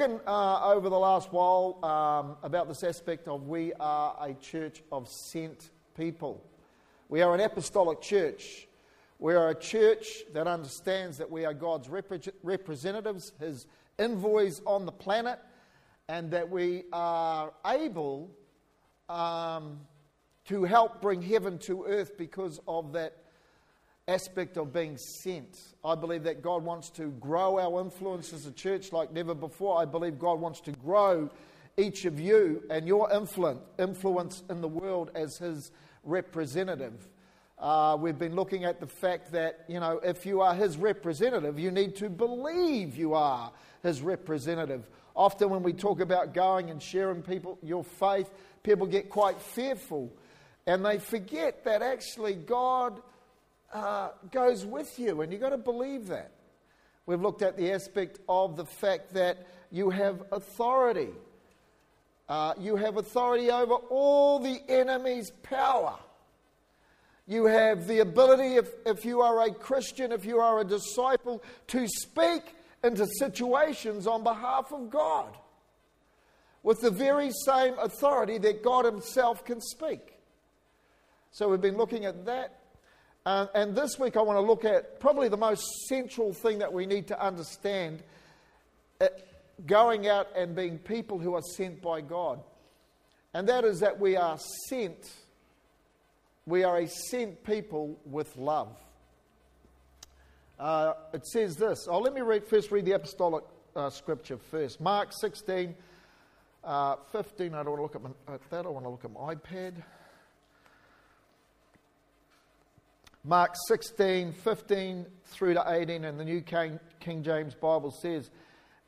talking uh, over the last while um, about this aspect of we are a church of sent people. We are an apostolic church. We are a church that understands that we are God's repre- representatives, His envoys on the planet, and that we are able um, to help bring heaven to earth because of that aspect of being sent. I believe that God wants to grow our influence as a church like never before. I believe God wants to grow each of you and your influence in the world as His representative. Uh, we've been looking at the fact that, you know, if you are His representative, you need to believe you are His representative. Often, when we talk about going and sharing people your faith, people get quite fearful and they forget that actually God uh, goes with you, and you've got to believe that. We've looked at the aspect of the fact that you have authority. Uh, you have authority over all the enemy's power. You have the ability, if, if you are a Christian, if you are a disciple, to speak into situations on behalf of God with the very same authority that God Himself can speak. So we've been looking at that uh, and this week, I want to look at probably the most central thing that we need to understand uh, going out and being people who are sent by God. And that is that we are sent, we are a sent people with love. Uh, it says this. Oh, let me read, first read the apostolic uh, scripture first. Mark 16, uh, 15. I don't want to look at, my, at that. I want to look at my iPad. Mark 16, 15 through to 18, and the New King, King James Bible says,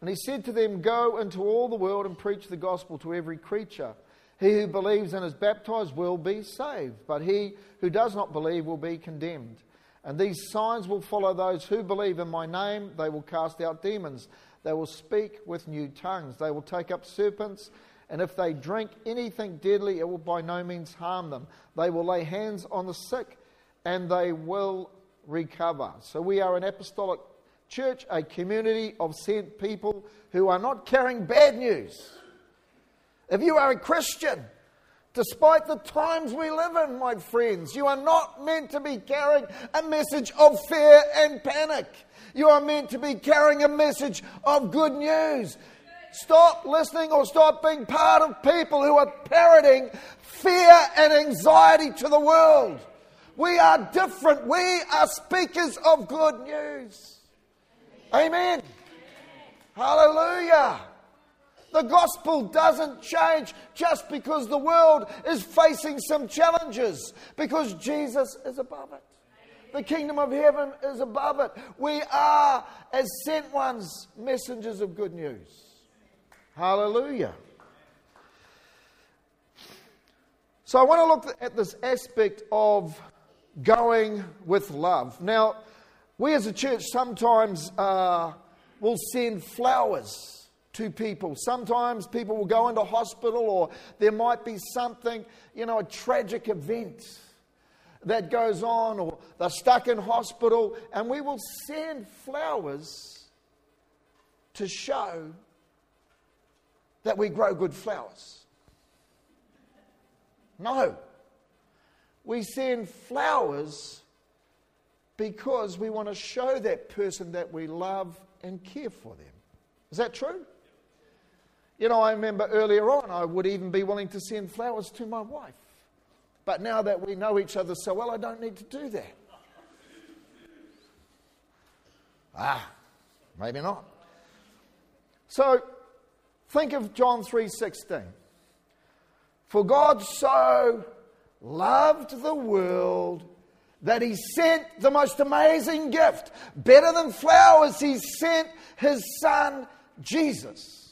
And he said to them, Go into all the world and preach the gospel to every creature. He who believes and is baptized will be saved, but he who does not believe will be condemned. And these signs will follow those who believe in my name. They will cast out demons. They will speak with new tongues. They will take up serpents. And if they drink anything deadly, it will by no means harm them. They will lay hands on the sick and they will recover. So we are an apostolic church, a community of sent people who are not carrying bad news. If you are a Christian, despite the times we live in, my friends, you are not meant to be carrying a message of fear and panic. You are meant to be carrying a message of good news. Stop listening or stop being part of people who are parroting fear and anxiety to the world. We are different. We are speakers of good news. Amen. Hallelujah. The gospel doesn't change just because the world is facing some challenges, because Jesus is above it. The kingdom of heaven is above it. We are, as sent ones, messengers of good news. Hallelujah. So I want to look at this aspect of going with love. Now, we as a church sometimes uh, will send flowers to people. Sometimes people will go into hospital, or there might be something, you know, a tragic event that goes on, or they're stuck in hospital, and we will send flowers to show that we grow good flowers. No. We send flowers because we want to show that person that we love and care for them. Is that true? You know, I remember earlier on, I would even be willing to send flowers to my wife. But now that we know each other so well, I don't need to do that. Ah, maybe not. So, think of John 3:16. For God so loved the world that he sent the most amazing gift. Better than flowers, he sent his son Jesus.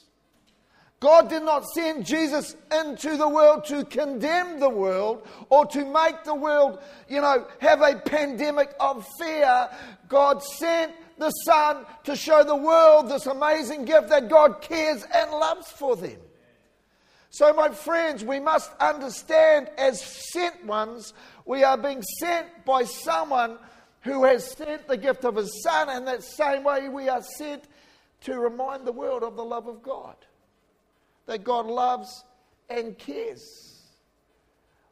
God did not send Jesus into the world to condemn the world or to make the world, you know, have a pandemic of fear. God sent the Son to show the world this amazing gift that God cares and loves for them. So, my friends, we must understand as sent ones, we are being sent by someone who has sent the gift of his son, and that same way we are sent to remind the world of the love of God. That God loves and cares.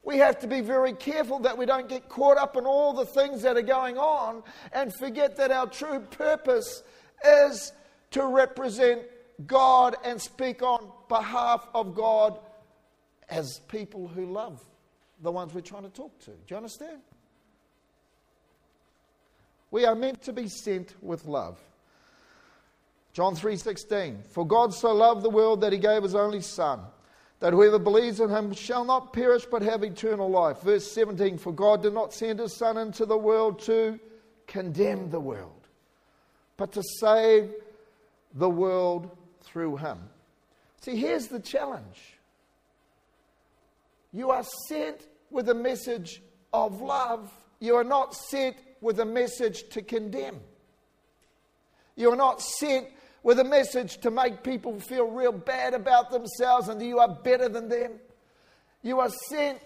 We have to be very careful that we don't get caught up in all the things that are going on and forget that our true purpose is to represent God and speak on behalf of God as people who love the ones we're trying to talk to. Do you understand? We are meant to be sent with love. John 3:16 For God so loved the world that he gave his only son that whoever believes in him shall not perish but have eternal life. Verse 17 For God did not send his son into the world to condemn the world, but to save the world through him. See, here's the challenge. You are sent with a message of love. You are not sent with a message to condemn. You are not sent with a message to make people feel real bad about themselves and that you are better than them. You are sent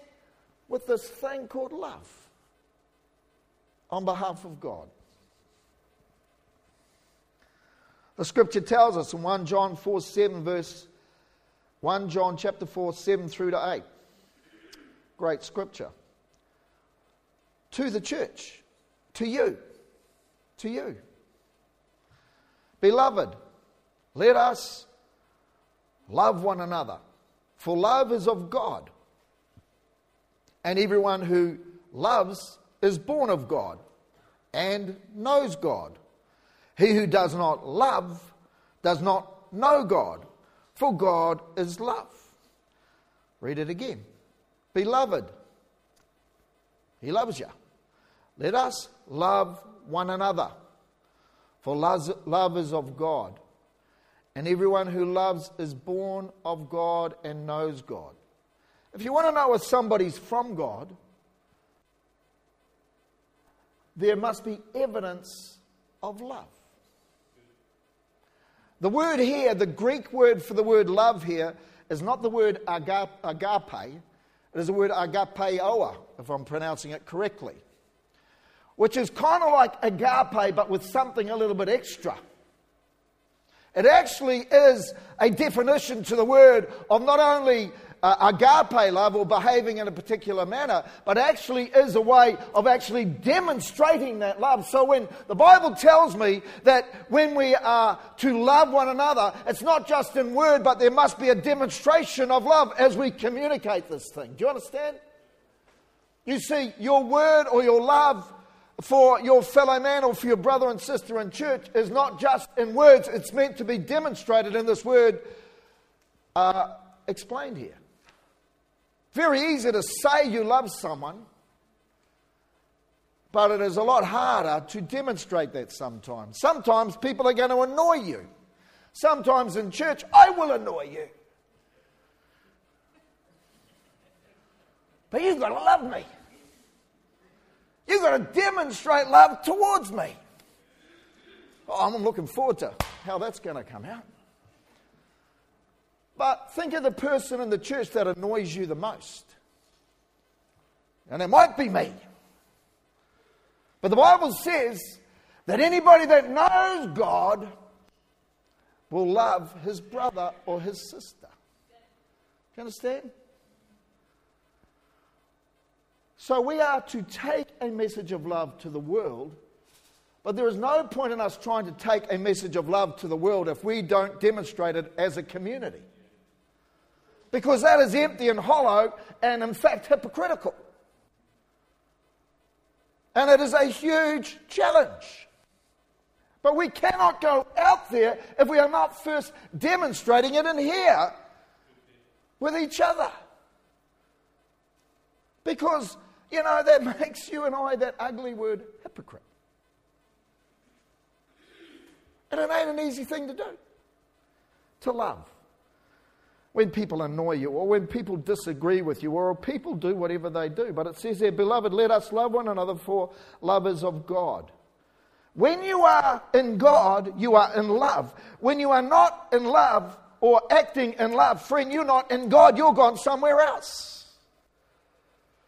with this thing called love on behalf of God. The scripture tells us in 1 John 4 7, verse 1 John chapter 4, 7 through to 8. Great scripture. To the church, to you, to you. Beloved, let us love one another, for love is of God. And everyone who loves is born of God and knows God. He who does not love does not know God, for God is love. Read it again. Beloved, He loves you. Let us love one another, for love is of God. And everyone who loves is born of God and knows God. If you want to know if somebody's from God, there must be evidence of love. The word here, the Greek word for the word love here, is not the word agape, it is the word agapao, if I'm pronouncing it correctly, which is kind of like agape but with something a little bit extra. It actually is a definition to the word of not only uh, agape love or behaving in a particular manner, but actually is a way of actually demonstrating that love. So when the Bible tells me that when we are to love one another, it's not just in word, but there must be a demonstration of love as we communicate this thing. Do you understand? You see, your word or your love for your fellow man or for your brother and sister in church is not just in words, it's meant to be demonstrated in this word uh, explained here. Very easy to say you love someone, but it is a lot harder to demonstrate that sometimes. Sometimes people are going to annoy you. Sometimes in church, I will annoy you. But you've got to love me. You've got to demonstrate love towards me. Oh, I'm looking forward to how that's going to come out. But think of the person in the church that annoys you the most. And it might be me. But the Bible says that anybody that knows God will love his brother or his sister. Do you understand? So we are to take a message of love to the world, but there is no point in us trying to take a message of love to the world if we don't demonstrate it as a community. Because that is empty and hollow and, in fact, hypocritical. And it is a huge challenge. But we cannot go out there if we are not first demonstrating it in here with each other. Because you know, that makes you and I that ugly word hypocrite. And it ain't an easy thing to do to love. When people annoy you, or when people disagree with you, or people do whatever they do. But it says there, Beloved, let us love one another, for lovers of God. When you are in God, you are in love. When you are not in love or acting in love, friend, you're not in God, you're gone somewhere else.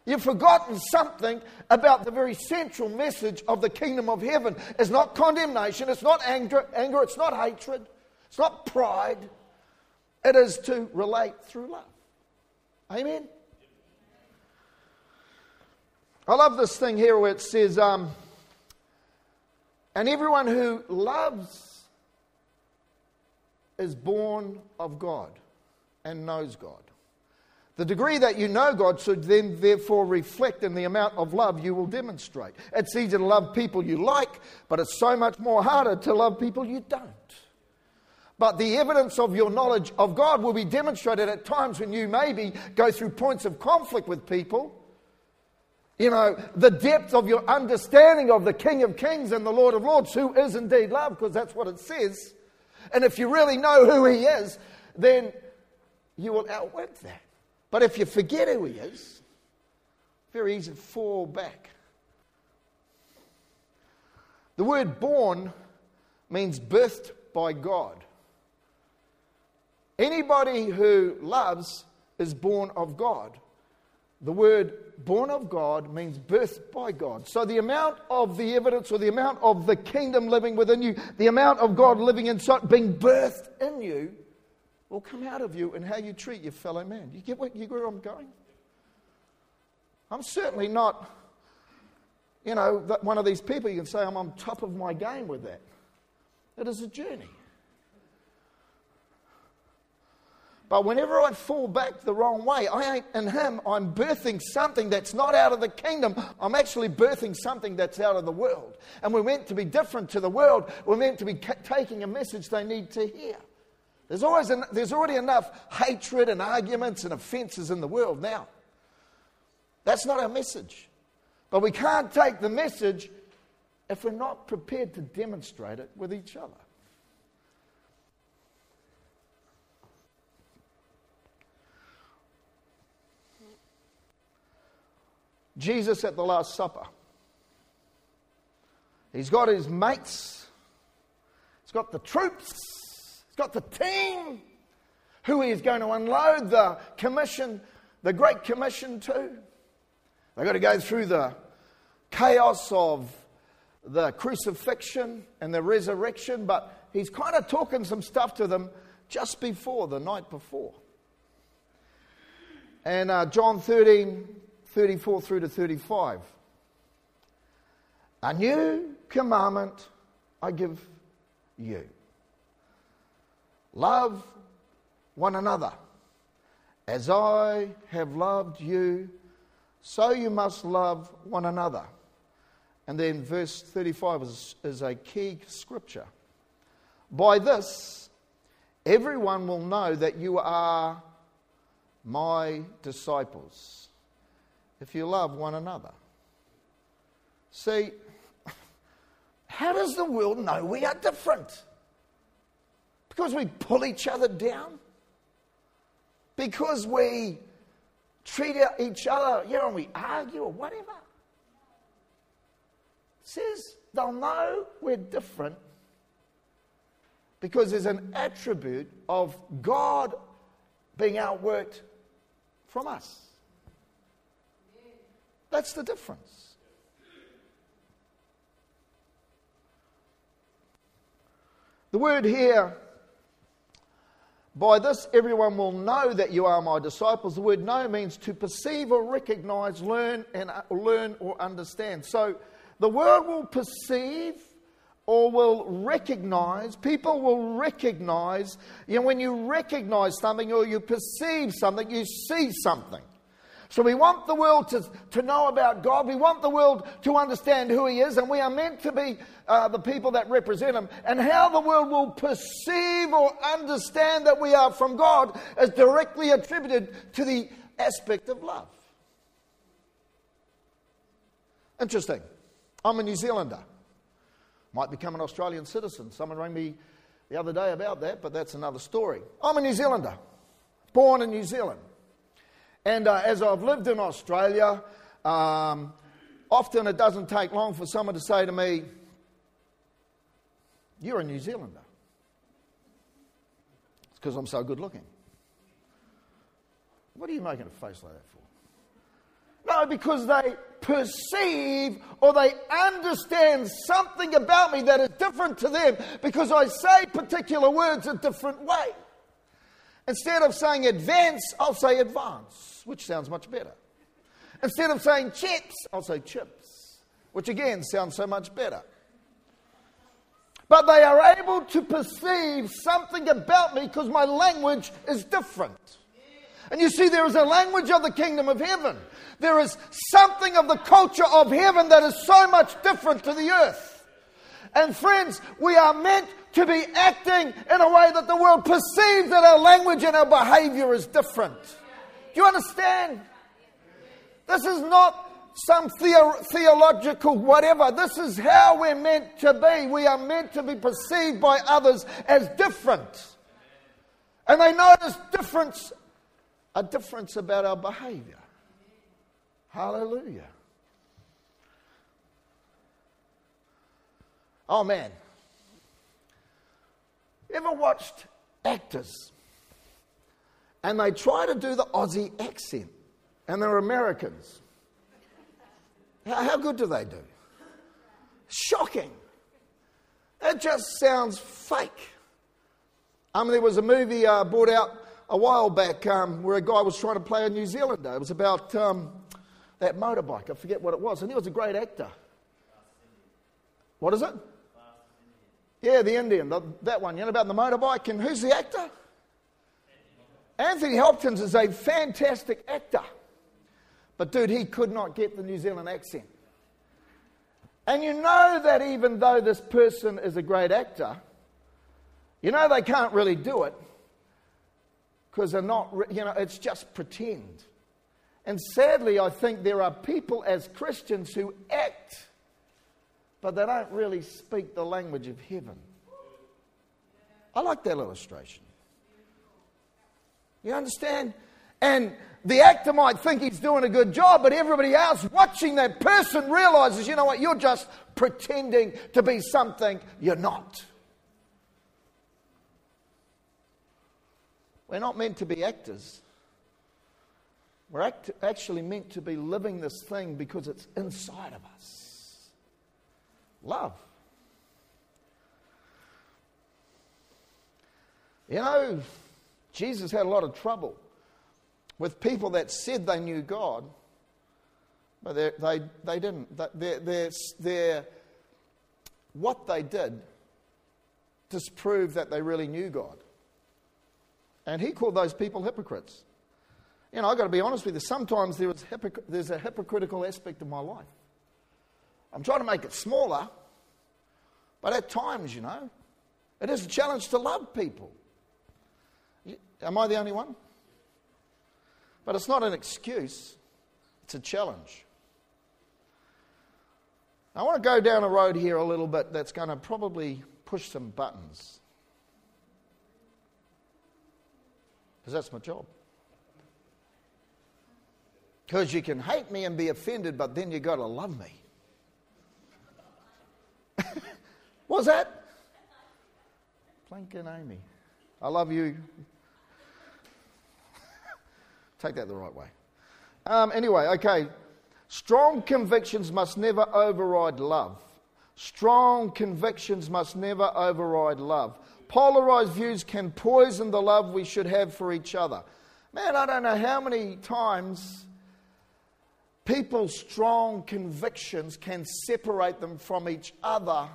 You've forgotten something about the very central message of the kingdom of heaven. It's not condemnation, it's not anger, anger it's not hatred. It's not pride, it is to relate through love. Amen? I love this thing here where it says, um, and everyone who loves is born of God and knows God. The degree that you know God should then therefore reflect in the amount of love you will demonstrate. It's easy to love people you like, but it's so much more harder to love people you don't. But the evidence of your knowledge of God will be demonstrated at times when you maybe go through points of conflict with people. You know, the depth of your understanding of the King of Kings and the Lord of Lords, who is indeed love, because that's what it says. And if you really know who He is, then you will outwork that. But if you forget who he is, very easy to fall back. The word born means birthed by God. Anybody who loves is born of God. The word born of God means birthed by God. So the amount of the evidence or the amount of the kingdom living within you, the amount of God living inside, being birthed in you, will come out of you and how you treat your fellow man. You get, what, you get where I'm going? I'm certainly not, you know, one of these people you can say I'm on top of my game with that. It is a journey. But whenever I fall back the wrong way, I ain't in Him. I'm birthing something that's not out of the kingdom. I'm actually birthing something that's out of the world. And we're meant to be different to the world. We're meant to be taking a message they need to hear. There's, always there's already enough hatred and arguments and offences in the world now. That's not our message. But we can't take the message if we're not prepared to demonstrate it with each other. Jesus at the Last Supper. He's got his mates, he's got the troops, he's got the team who he is going to unload the commission, the Great Commission to. They've got to go through the chaos of the crucifixion and the resurrection, but he's kind of talking some stuff to them just before, the night before. And uh, John 13, 34 through to 35. A new commandment I give you Love one another. As I have loved you, so you must love one another. And then verse 35 is, is a key scripture. By this, everyone will know that you are my disciples if you love one another. See, how does the world know we are different? Because we pull each other down? Because we treat each other, you know, and we argue or whatever? It says they'll know we're different because there's an attribute of God being outworked from us. That's the difference. The word here by this, everyone will know that you are my disciples. The word know means to perceive or recognize, learn, and uh, learn or understand. So the world will perceive or will recognize, people will recognize, you know, when you recognize something or you perceive something, you see something. So we want the world to, to know about God. We want the world to understand who He is, and we are meant to be uh, the people that represent Him. And how the world will perceive or understand that we are from God is directly attributed to the aspect of love. Interesting. I'm a New Zealander. Might become an Australian citizen. Someone rang me the other day about that, but that's another story. I'm a New Zealander, born in New Zealand. And uh, as I've lived in Australia, um, often it doesn't take long for someone to say to me, You're a New Zealander. It's because I'm so good looking. What are you making a face like that for? No, because they perceive or they understand something about me that is different to them because I say particular words a different way. Instead of saying advance, I'll say advance, which sounds much better. Instead of saying chips, I'll say chips, which again sounds so much better. But they are able to perceive something about me because my language is different. And you see, there is a language of the kingdom of heaven. There is something of the culture of heaven that is so much different to the earth. And friends, we are meant to be acting in a way that the world perceives that our language and our behavior is different. Do you understand? This is not some theo- theological whatever. This is how we're meant to be. We are meant to be perceived by others as different. And they notice difference, a difference about our behavior. Hallelujah. Oh man. Ever watched actors and they try to do the Aussie accent and they're Americans? How good do they do? Shocking. It just sounds fake. I mean, there was a movie uh, brought out a while back um, where a guy was trying to play a New Zealander. It was about um, that motorbike. I forget what it was. And he was a great actor. What is it? Yeah, the Indian, the, that one. You know about the motorbike? And who's the actor? Anthony Hopkins is a fantastic actor. But, dude, he could not get the New Zealand accent. And you know that even though this person is a great actor, you know they can't really do it because they're not, you know, it's just pretend. And sadly, I think there are people as Christians who act, but they don't really speak the language of heaven. I like that illustration. You understand? And the actor might think he's doing a good job, but everybody else watching that person realizes, you know what, you're just pretending to be something you're not. We're not meant to be actors. We're act- actually meant to be living this thing because it's inside of us. Love. You know, Jesus had a lot of trouble with people that said they knew God, but they, they didn't. They're, they're, they're, what they did disproved that they really knew God. And he called those people hypocrites. You know, I've got to be honest with you, sometimes there is hypocr- there's a hypocritical aspect of my life. I'm trying to make it smaller, but at times, you know, it is a challenge to love people. Am I the only one? But it's not an excuse, it's a challenge. I want to go down a road here a little bit that's going to probably push some buttons. Because that's my job. Because you can hate me and be offended, but then you've got to love me. What's that? Plank and Amy. I love you. Take that the right way. Um, anyway, okay. Strong convictions must never override love. Strong convictions must never override love. Polarized views can poison the love we should have for each other. Man, I don't know how many times people's strong convictions can separate them from each other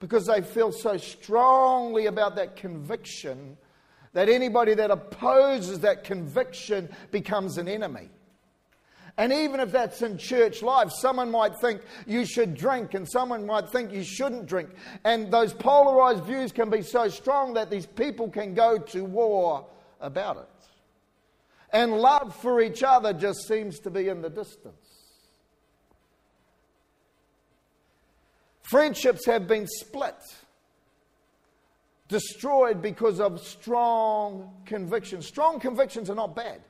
because they feel so strongly about that conviction that anybody that opposes that conviction becomes an enemy. And even if that's in church life, someone might think you should drink and someone might think you shouldn't drink. And those polarized views can be so strong that these people can go to war about it. And love for each other just seems to be in the distance. Friendships have been split destroyed because of strong convictions. Strong convictions are not bad.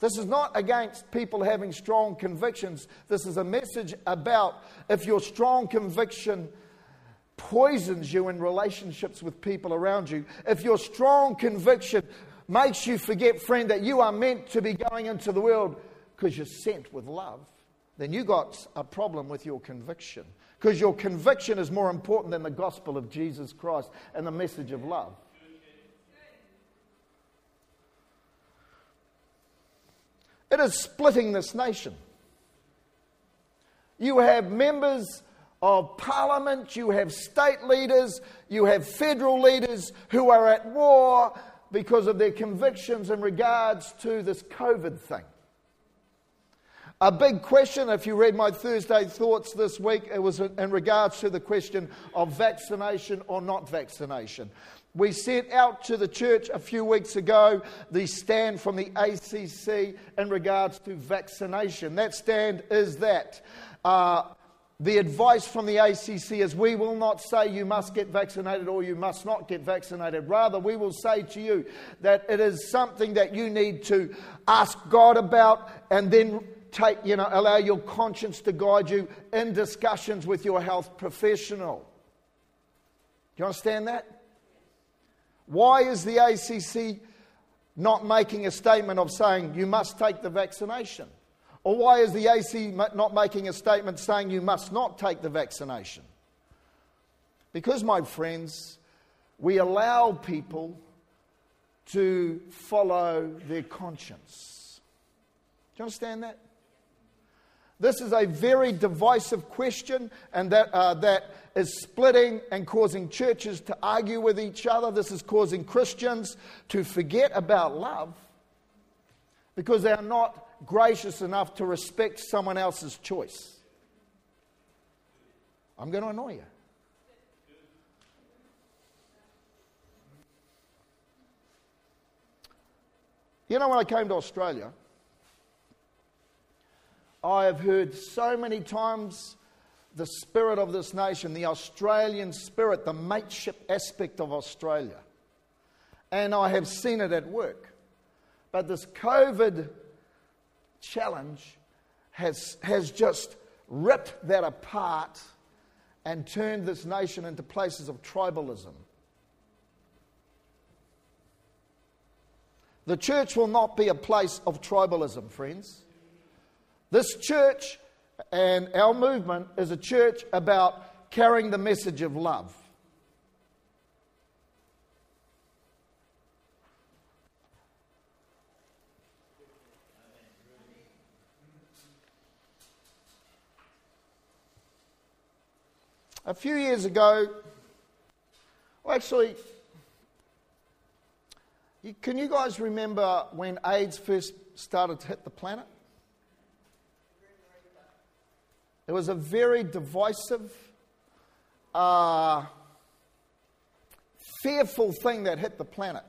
This is not against people having strong convictions. This is a message about if your strong conviction poisons you in relationships with people around you, if your strong conviction makes you forget, friend, that you are meant to be going into the world because you're sent with love, then you got a problem with your conviction. Because your conviction is more important than the gospel of Jesus Christ and the message of love. It is splitting this nation. You have members of parliament, you have state leaders, you have federal leaders who are at war because of their convictions in regards to this COVID thing. A big question, if you read my Thursday thoughts this week, it was in regards to the question of vaccination or not vaccination. We sent out to the church a few weeks ago the stand from the ACC in regards to vaccination. That stand is that. Uh, the advice from the ACC is we will not say you must get vaccinated or you must not get vaccinated. Rather, we will say to you that it is something that you need to ask God about and then take, you know, allow your conscience to guide you in discussions with your health professional. Do you understand that? Why is the ACC not making a statement of saying you must take the vaccination? Or why is the AC not making a statement saying you must not take the vaccination? Because, my friends, we allow people to follow their conscience. Do you understand that? This is a very divisive question, and that, uh, that is splitting and causing churches to argue with each other. This is causing Christians to forget about love because they are not gracious enough to respect someone else's choice. I'm going to annoy you. You know, when I came to Australia, I have heard so many times the spirit of this nation, the Australian spirit, the mateship aspect of Australia. And I have seen it at work. But this COVID challenge has, has just ripped that apart and turned this nation into places of tribalism. The church will not be a place of tribalism, friends. This church and our movement is a church about carrying the message of love. A few years ago, well, actually, can you guys remember when AIDS first started to hit the planet? It was a very divisive, uh, fearful thing that hit the planet.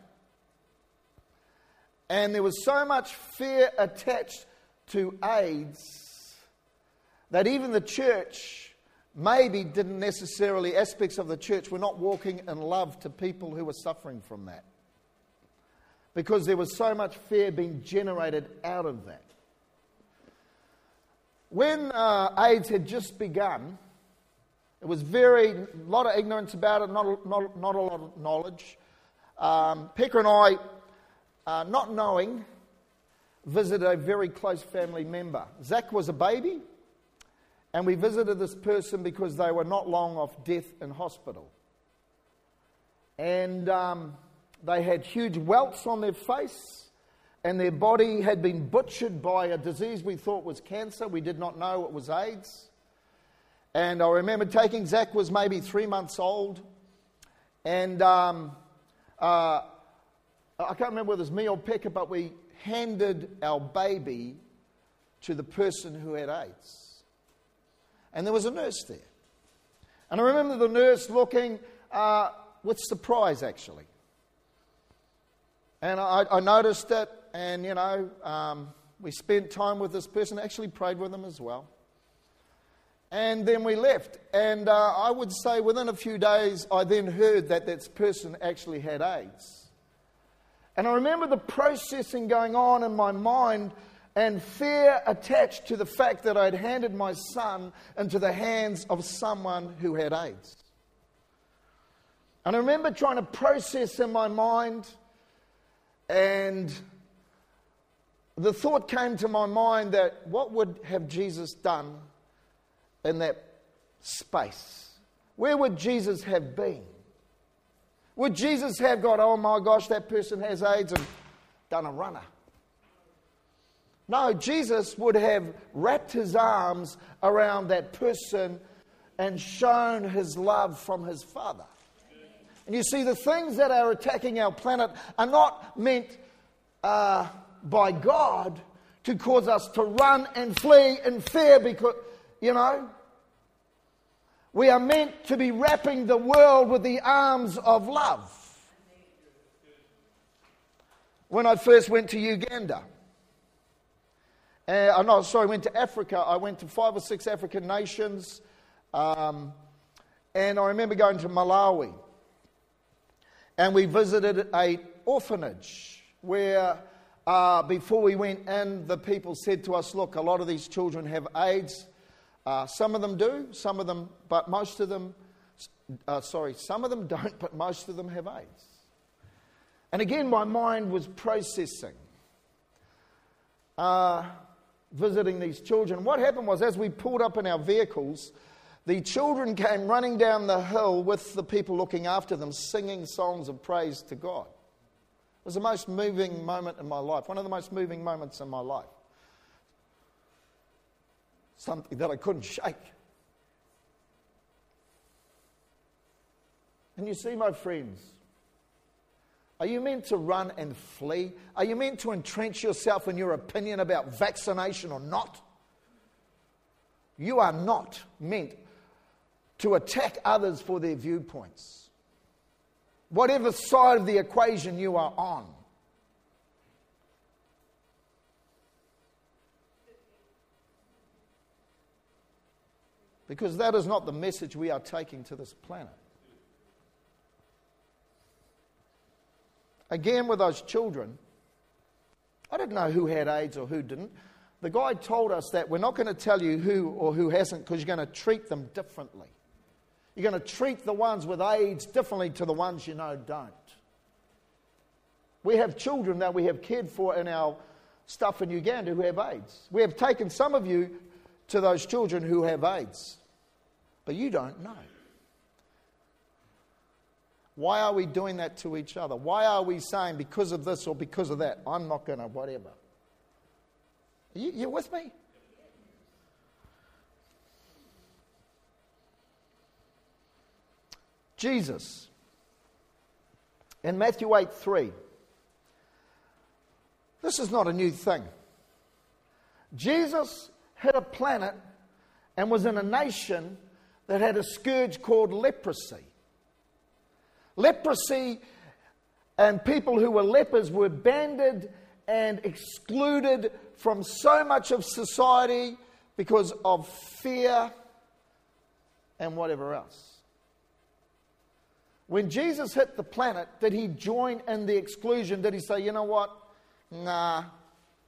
And there was so much fear attached to AIDS that even the church maybe didn't necessarily, aspects of the church were not walking in love to people who were suffering from that. Because there was so much fear being generated out of that. When uh, AIDS had just begun, it was very, a lot of ignorance about it, not, not, not a lot of knowledge. Um, and I, uh, not knowing, visited a very close family member. Zach was a baby, and we visited this person because they were not long off death in hospital. And um, they had huge welts on their face and their body had been butchered by a disease we thought was cancer. We did not know it was AIDS. And I remember taking Zach was maybe three months old, and um, uh, I can't remember whether it was me or Pekka, but we handed our baby to the person who had AIDS. And there was a nurse there. And I remember the nurse looking uh, with surprise, actually. And I, I noticed that and, you know, um, we spent time with this person, actually prayed with them as well. And then we left. And uh, I would say within a few days, I then heard that this person actually had AIDS. And I remember the processing going on in my mind and fear attached to the fact that I'd handed my son into the hands of someone who had AIDS. And I remember trying to process in my mind and the thought came to my mind that what would have Jesus done in that space? Where would Jesus have been? Would Jesus have got, oh my gosh, that person has AIDS and done a runner? No, Jesus would have wrapped his arms around that person and shown his love from his Father. And you see, the things that are attacking our planet are not meant uh, by God to cause us to run and flee in fear because, you know, we are meant to be wrapping the world with the arms of love. When I first went to Uganda, uh, I'm not sorry, I went to Africa. I went to five or six African nations. Um, and I remember going to Malawi. And we visited a orphanage where uh, before we went in, the people said to us, Look, a lot of these children have AIDS. Uh, some of them do, some of them, but most of them, uh, sorry, some of them don't, but most of them have AIDS. And again, my mind was processing, uh, visiting these children. What happened was, as we pulled up in our vehicles, the children came running down the hill with the people looking after them, singing songs of praise to God. Was the most moving moment in my life, one of the most moving moments in my life something that I couldn't shake. And you see, my friends, are you meant to run and flee? Are you meant to entrench yourself in your opinion about vaccination or not? You are not meant to attack others for their viewpoints. Whatever side of the equation you are on. because that is not the message we are taking to this planet. Again, with those children, I didn't know who had AIDS or who didn't. The guy told us that we're not going to tell you who or who hasn't because you're going to treat them differently. You're going to treat the ones with AIDS differently to the ones you know don't. We have children that we have cared for in our stuff in Uganda who have AIDS. We have taken some of you to those children who have AIDS but you don't know. Why are we doing that to each other? Why are we saying because of this or because of that, I'm not going to whatever? You, you with me? Jesus in Matthew 8 3. This is not a new thing. Jesus hit a planet and was in a nation that had a scourge called leprosy. Leprosy and people who were lepers were banded and excluded from so much of society because of fear and whatever else. When Jesus hit the planet, did he join in the exclusion? Did he say, you know what? Nah,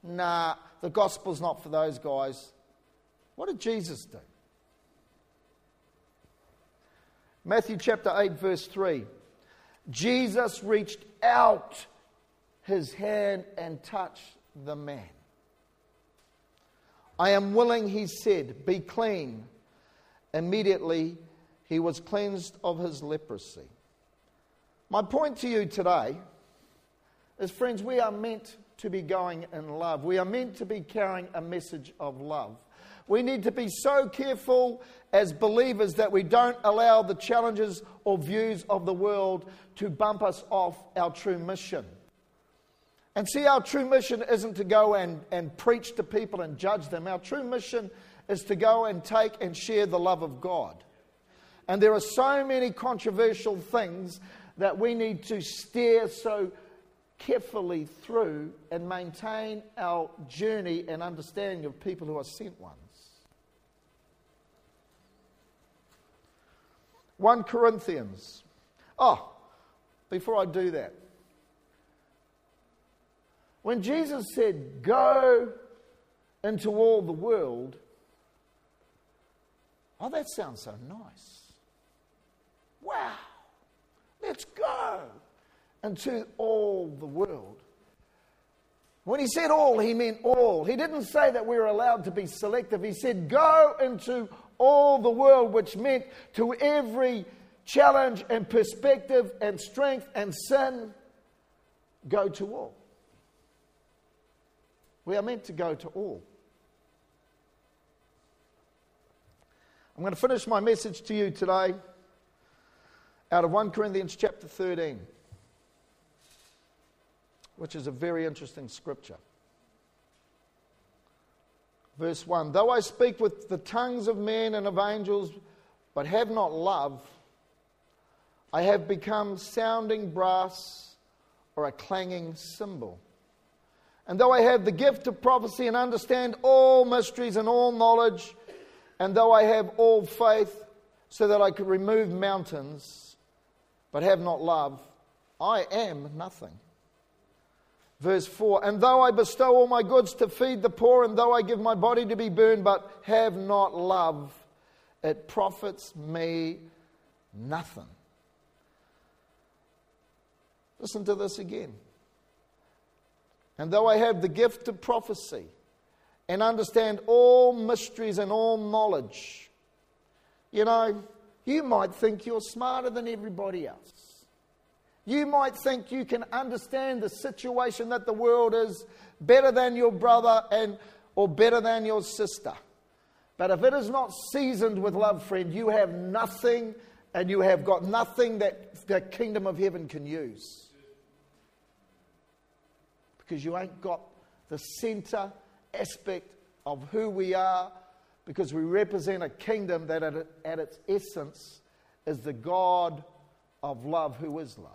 nah, the gospel's not for those guys. What did Jesus do? Matthew chapter 8, verse 3. Jesus reached out his hand and touched the man. I am willing, he said, be clean. Immediately he was cleansed of his leprosy. My point to you today is, friends, we are meant to be going in love. We are meant to be carrying a message of love. We need to be so careful as believers that we don't allow the challenges or views of the world to bump us off our true mission. And see, our true mission isn't to go and, and preach to people and judge them. Our true mission is to go and take and share the love of God. And there are so many controversial things that we need to steer so carefully through and maintain our journey and understanding of people who are sent ones. 1 Corinthians. Oh, before I do that, when Jesus said, Go into all the world, oh, that sounds so nice. Wow, let's go into all the world. When he said all, he meant all. He didn't say that we were allowed to be selective. He said, go into all the world, which meant to every challenge and perspective and strength and sin, go to all. We are meant to go to all. I'm going to finish my message to you today out of 1 Corinthians chapter 13 which is a very interesting scripture. Verse 1 Though I speak with the tongues of men and of angels, but have not love, I have become sounding brass or a clanging cymbal. And though I have the gift of prophecy and understand all mysteries and all knowledge, and though I have all faith so that I could remove mountains, but have not love, I am nothing. Verse 4 And though I bestow all my goods to feed the poor, and though I give my body to be burned, but have not love, it profits me nothing. Listen to this again. And though I have the gift of prophecy and understand all mysteries and all knowledge, you know, you might think you're smarter than everybody else. You might think you can understand the situation that the world is better than your brother and or better than your sister. But if it is not seasoned with love, friend, you have nothing and you have got nothing that the kingdom of heaven can use. Because you ain't got the center aspect of who we are, because we represent a kingdom that at, at its essence is the God of love who is love.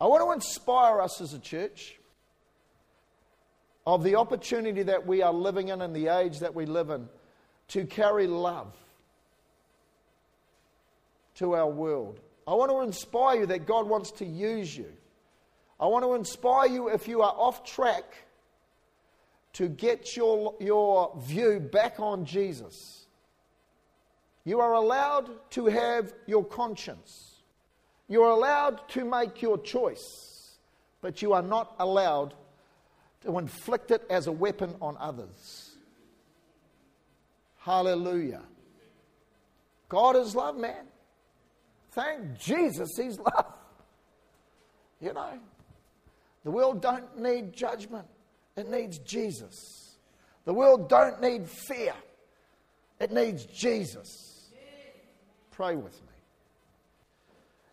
I want to inspire us as a church of the opportunity that we are living in and the age that we live in to carry love to our world. I want to inspire you that God wants to use you. I want to inspire you if you are off track to get your, your view back on Jesus. You are allowed to have your conscience. You're allowed to make your choice, but you are not allowed to inflict it as a weapon on others. Hallelujah. God is love, man. Thank Jesus, He's love. You know, the world don't need judgment, it needs Jesus. The world don't need fear, it needs Jesus. Pray with me.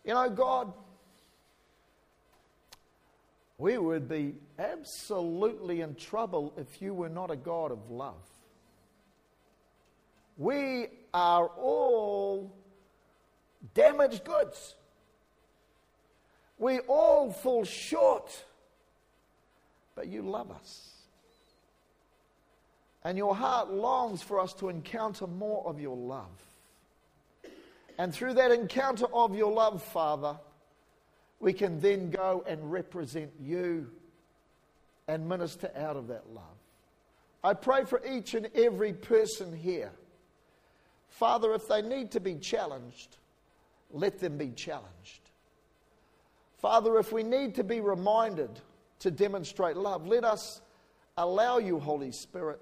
You know, God, we would be absolutely in trouble if you were not a God of love. We are all damaged goods. We all fall short, but you love us. And your heart longs for us to encounter more of your love. And through that encounter of your love, Father, we can then go and represent you and minister out of that love. I pray for each and every person here. Father, if they need to be challenged, let them be challenged. Father, if we need to be reminded to demonstrate love, let us allow you, Holy Spirit,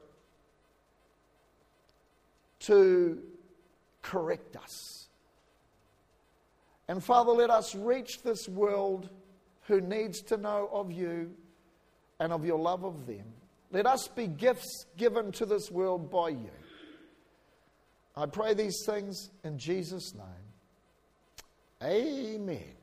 to correct us and Father, let us reach this world who needs to know of you and of your love of them. Let us be gifts given to this world by you. I pray these things in Jesus' name. Amen.